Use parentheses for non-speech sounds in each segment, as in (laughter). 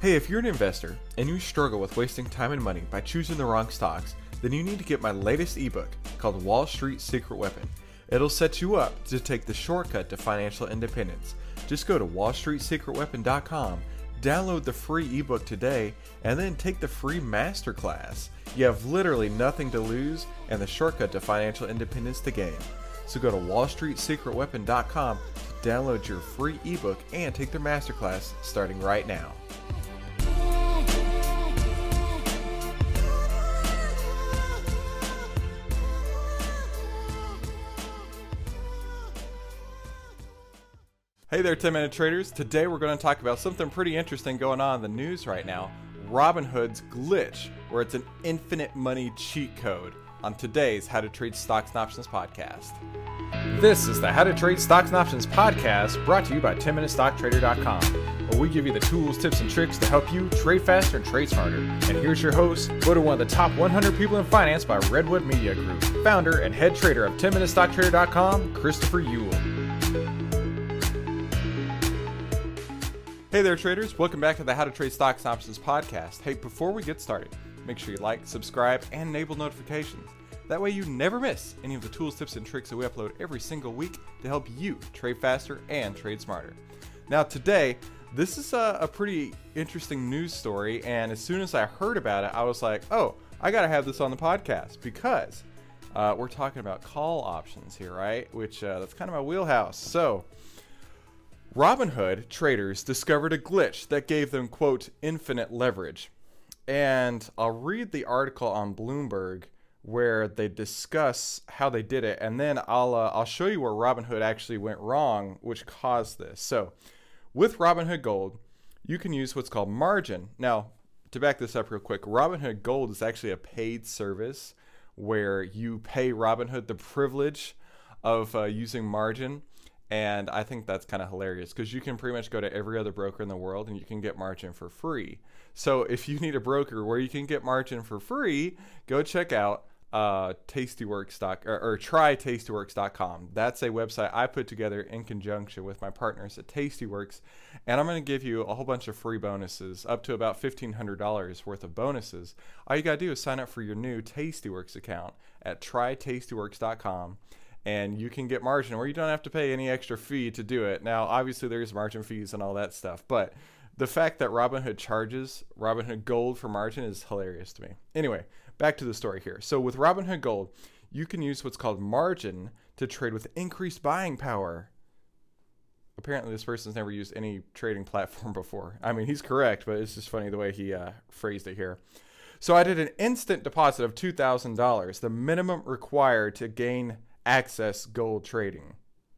Hey, if you're an investor and you struggle with wasting time and money by choosing the wrong stocks, then you need to get my latest ebook called Wall Street Secret Weapon. It'll set you up to take the shortcut to financial independence. Just go to wallstreetsecretweapon.com, download the free ebook today, and then take the free masterclass. You have literally nothing to lose and the shortcut to financial independence to gain. So go to wallstreetsecretweapon.com to download your free ebook and take the masterclass starting right now. Hey there, 10 Minute Traders. Today we're going to talk about something pretty interesting going on in the news right now Robinhood's glitch, where it's an infinite money cheat code, on today's How to Trade Stocks and Options podcast. This is the How to Trade Stocks and Options podcast brought to you by 10MinuteStockTrader.com, where we give you the tools, tips, and tricks to help you trade faster and trade smarter. And here's your host, voted one of the top 100 people in finance by Redwood Media Group, founder and head trader of 10MinuteStockTrader.com, Christopher Uhl. Hey there, traders. Welcome back to the How to Trade Stocks and Options podcast. Hey, before we get started, make sure you like, subscribe, and enable notifications. That way, you never miss any of the tools, tips, and tricks that we upload every single week to help you trade faster and trade smarter. Now, today, this is a, a pretty interesting news story, and as soon as I heard about it, I was like, oh, I got to have this on the podcast because uh, we're talking about call options here, right? Which uh, that's kind of my wheelhouse. So, Robinhood traders discovered a glitch that gave them, quote, infinite leverage. And I'll read the article on Bloomberg where they discuss how they did it, and then I'll uh, I'll show you where Robinhood actually went wrong, which caused this. So, with Robinhood Gold, you can use what's called margin. Now, to back this up real quick, Robinhood Gold is actually a paid service where you pay Robinhood the privilege of uh, using margin and I think that's kind of hilarious because you can pretty much go to every other broker in the world and you can get margin for free. So if you need a broker where you can get margin for free, go check out uh, Tastyworks or, or try Tastyworks.com. That's a website I put together in conjunction with my partners at Tastyworks, and I'm going to give you a whole bunch of free bonuses, up to about $1,500 worth of bonuses. All you got to do is sign up for your new Tastyworks account at trytastyworks.com and you can get margin where you don't have to pay any extra fee to do it. Now, obviously, there's margin fees and all that stuff, but the fact that Robinhood charges Robinhood Gold for margin is hilarious to me. Anyway, back to the story here. So, with Robinhood Gold, you can use what's called margin to trade with increased buying power. Apparently, this person's never used any trading platform (laughs) before. I mean, he's correct, but it's just funny the way he uh, phrased it here. So, I did an instant deposit of $2,000, the minimum required to gain access gold trading.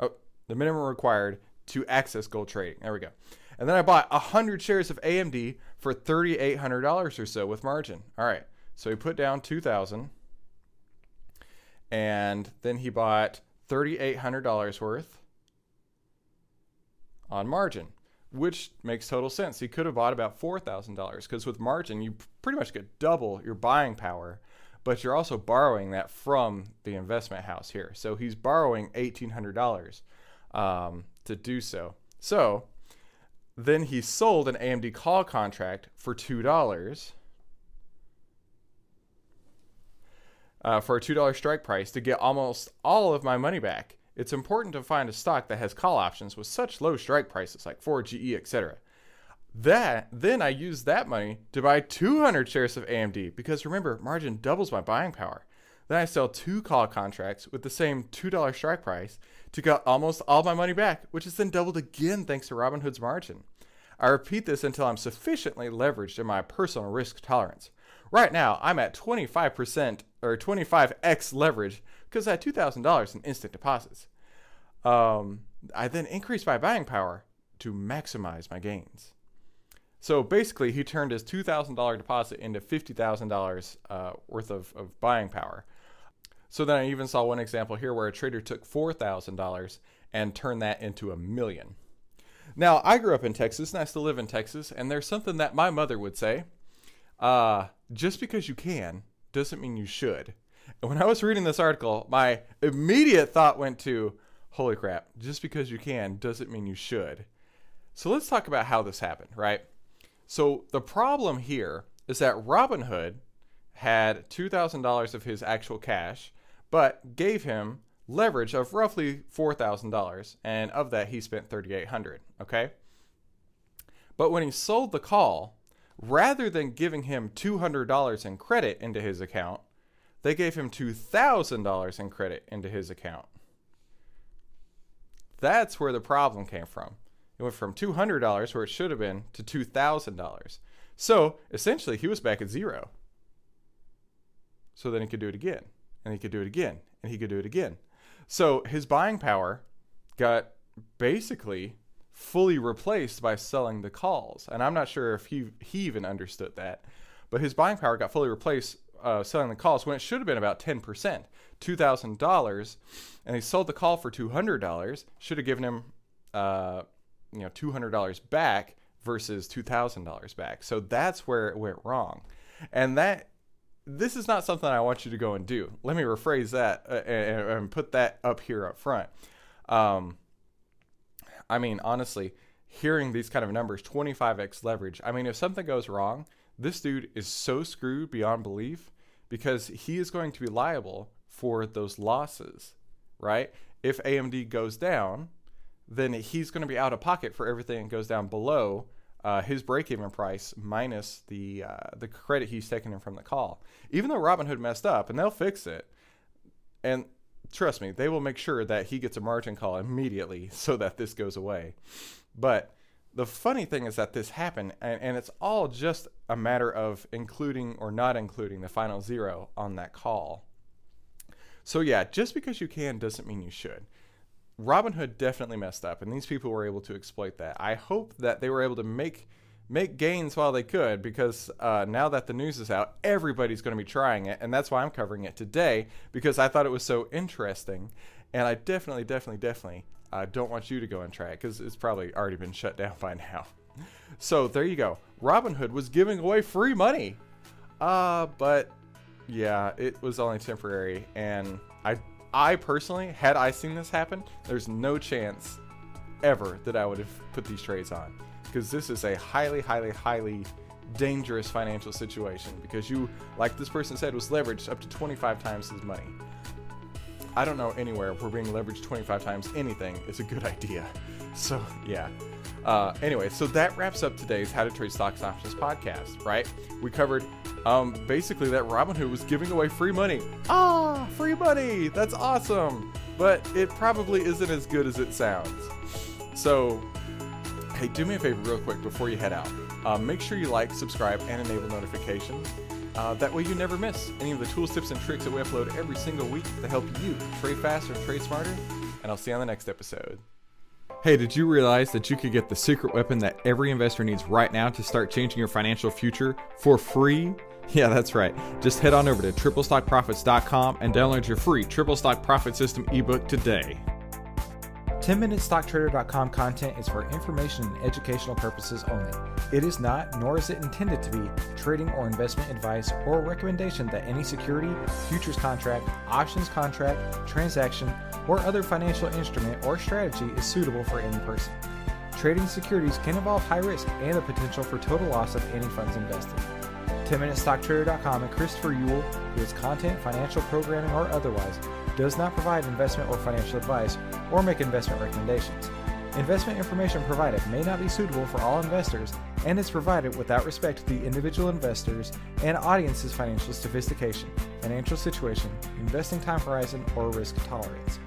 Oh, the minimum required to access gold trading. There we go. And then I bought 100 shares of AMD for $3,800 or so with margin. All right. So he put down 2000 and then he bought $3,800 worth on margin, which makes total sense. He could have bought about $4,000 because with margin, you pretty much get double your buying power but you're also borrowing that from the investment house here. So he's borrowing $1,800 um, to do so. So then he sold an AMD call contract for $2 uh, for a $2 strike price to get almost all of my money back. It's important to find a stock that has call options with such low strike prices like Ford, GE, etc. That then I use that money to buy 200 shares of AMD because remember, margin doubles my buying power. Then I sell two call contracts with the same $2 strike price to get almost all my money back, which is then doubled again thanks to Robinhood's margin. I repeat this until I'm sufficiently leveraged in my personal risk tolerance. Right now, I'm at 25% or 25x leverage because I had $2,000 in instant deposits. Um, I then increase my buying power to maximize my gains. So basically, he turned his $2,000 deposit into $50,000 uh, worth of, of buying power. So then I even saw one example here where a trader took $4,000 and turned that into a million. Now, I grew up in Texas and I still live in Texas, and there's something that my mother would say uh, just because you can doesn't mean you should. And when I was reading this article, my immediate thought went to, holy crap, just because you can doesn't mean you should. So let's talk about how this happened, right? So the problem here is that Robinhood had $2,000 of his actual cash, but gave him leverage of roughly $4,000, and of that he spent 3800 okay? But when he sold the call, rather than giving him $200 in credit into his account, they gave him $2,000 in credit into his account. That's where the problem came from. It went from $200 where it should have been to $2,000. So essentially, he was back at zero. So then he could do it again, and he could do it again, and he could do it again. So his buying power got basically fully replaced by selling the calls. And I'm not sure if he, he even understood that, but his buying power got fully replaced uh, selling the calls when it should have been about 10%, $2,000. And he sold the call for $200, should have given him uh, you know $200 back versus $2,000 back. So that's where it went wrong. And that this is not something I want you to go and do. Let me rephrase that uh, and, and, put that up here up front. Um, I mean, honestly, hearing these kind of numbers, 25x leverage, I mean, if something goes wrong, this dude is so screwed beyond belief because he is going to be liable for those losses, right? If AMD goes down, then he's going to be out of pocket for everything that goes down below uh, his break-even price minus the uh, the credit he's taking in from the call. Even though Robinhood messed up, and they'll fix it, and trust me, they will make sure that he gets a margin call immediately (laughs) so that this goes away. But the funny thing is that this happened, and, and it's all just a matter of including or not including the final zero on that call. So yeah, just because you can doesn't mean you should. Robinhood definitely messed up, and these people were able to exploit that. I hope that they were able to make make gains while they could, because uh, now that the news is out, everybody's going to be trying it, and that's why I'm covering it today because I thought it was so interesting, and I definitely, definitely, definitely uh, don't want you to go and try it because it's probably already been shut down (laughs) by now. So there you go. Robinhood was giving away free money, uh, but yeah, it was only temporary, and I I personally, had I seen this happen, there's no chance ever that I would have put these trades on. Because this is a highly, highly, highly dangerous financial situation. Because you, like this person said, was leveraged up to 25 times his money. I don't know anywhere where being leveraged 25 times anything is a good (laughs) idea. So, yeah. Uh, anyway, so that wraps up today's How to Trade Stocks Options podcast, right? We covered um, basically that Robinhood was giving away free money. Ah, free money! That's awesome! But it probably isn't as good as it sounds. So, hey, do me a favor real quick before you head out. Uh, make sure you like, subscribe, and enable notifications. Uh, that way you never miss any of the tools, tips, and tricks that we upload every single week to help you trade faster trade smarter. And I'll see you on the next episode. Hey, did you realize that you could get the secret weapon that every investor needs right now to start changing your financial future for free? (laughs) Yeah, that's right. Just head on over to triplestockprofits.com and download your free Triple Stock Profit System ebook today. 10MinuteStockTrader.com content is for information and educational purposes only. It is not, nor is it intended to be, trading or investment advice or recommendation that any security, futures contract, options contract, transaction, or other financial instrument or strategy is suitable for any person. Trading securities can involve high risk and the potential for total loss of any funds invested. 10MinuteStockTrader.com and Christopher Uhl, who is content, financial programming, or otherwise, does not provide investment or financial advice or make investment recommendations. Investment information provided may not be suitable for all investors and is provided without respect to the individual investors and audience's financial sophistication, financial situation, investing time horizon, or risk tolerance.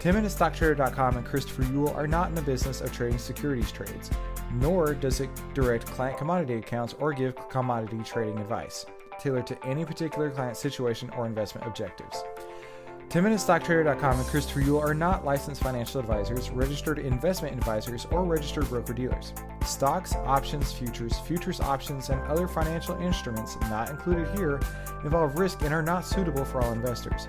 10MinuteStockTrader.com and Christopher Uhl are not in the business of trading securities trades nor does it direct client commodity accounts or give commodity trading advice tailored to any particular client situation or investment objectives. 10MinuteStockTrader.com and Christopher Uhl are not licensed financial advisors, registered investment advisors, or registered broker dealers. Stocks, options, futures, futures options, and other financial instruments not included here involve risk and are not suitable for all investors.